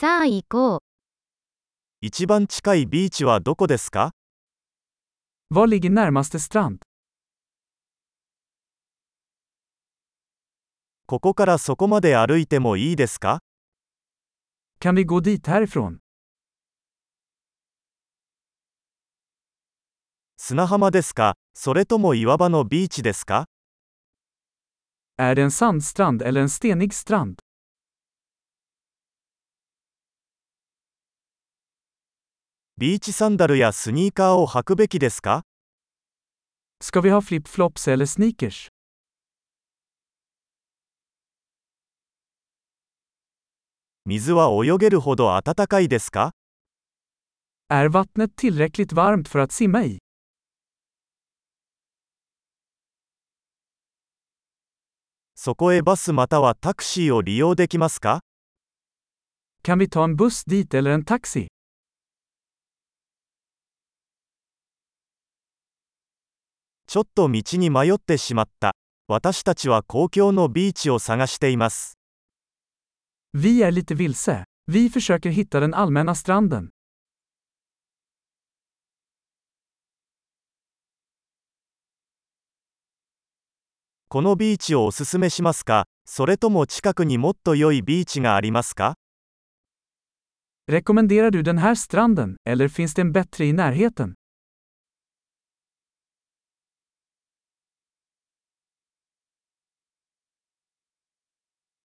さあ行こう。一番近いビーチはどこですか Var ligger närmaste strand? ここからそこまで歩いてもいいですか Kan vi gå dit härifrån? 砂浜ですかそれとも岩場のビーチですか Är det en sandstrand eller en stenig strand? ビーチサンダルやスニーカーを履くべきですか Ska vi ha flip-flops eller sneakers? 水は泳げるほど暖かいですか Är vattnet tillräckligt varmt för att simma i? そこへバスまたはタクシーを利用できますか Kan vi ta en buss dit eller en taxi? ちょっと道に迷ってしまった。私たちは公共のビーチを探しています。Vi är lite vilse. Vi försöker hitta den allmänna stranden. このビーチをおすすめしますかそれとも近くにもっと良いビーチがありますか Rekommenderar du den här stranden, eller finns det en bättre i närheten?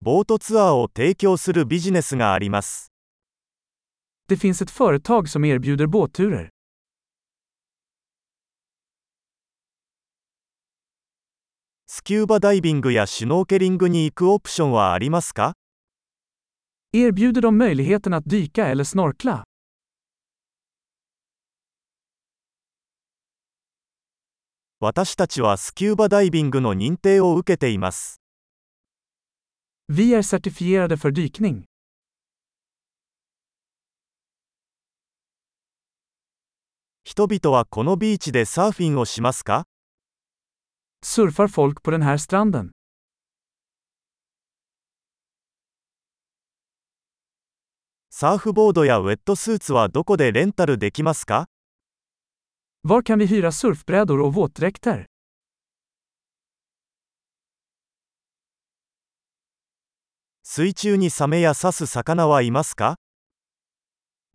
ボートツアーを提供するビジネスがあります。Det finns ett företag som erbjuder båtturer. スキューバダイビングやシュノーケリングに行くオプションはありますか？Erbjuder de möjligheten att dyka eller snorkla? 私たちはスキューバダイビングの認定を受けています。Vi är certifierade för dykning. 人々はこのビーチでサーフィンをしますか Surfar folk på den här stranden? サーフボードやウェットスーツはどこでレンタルできますか Var kan vi hyra surfbrädor och våtdräkter? 水中にサメや刺す魚はいますか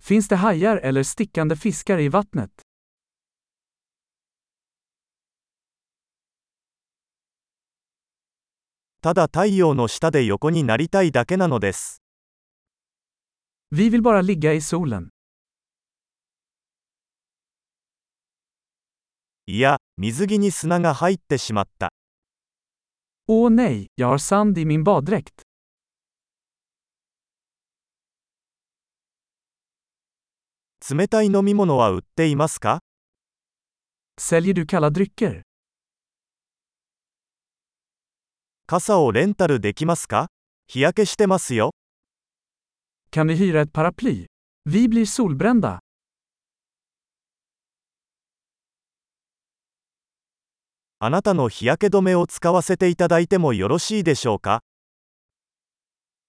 Finns det hajar eller stickande fiskar i vattnet? ただ太陽の下で横になりたいだけなのです。Vi vill bara ligga i solen. いや、水着に砂が入ってしまった。Åh nej, jag har sand i min baddräkt. 冷たい飲み物は売っていますか Säljer du kalla drycker? 傘をレンタルできますか日焼けしてますよ。Kan vi hyra ett paraply? Vi blir solbrända. あなたの日焼け止めを使わせていただいてもよろしいでしょうか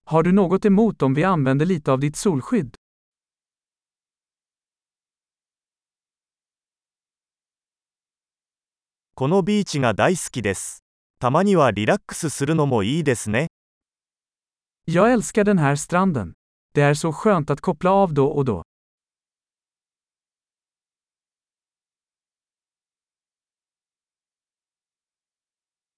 Har du något emot om vi använder lite av ditt solskydd? このビーチが大好きです。たまにはリラックスするのもいいですね。Jag älskar den här stranden. Det är så skönt att koppla av då och då.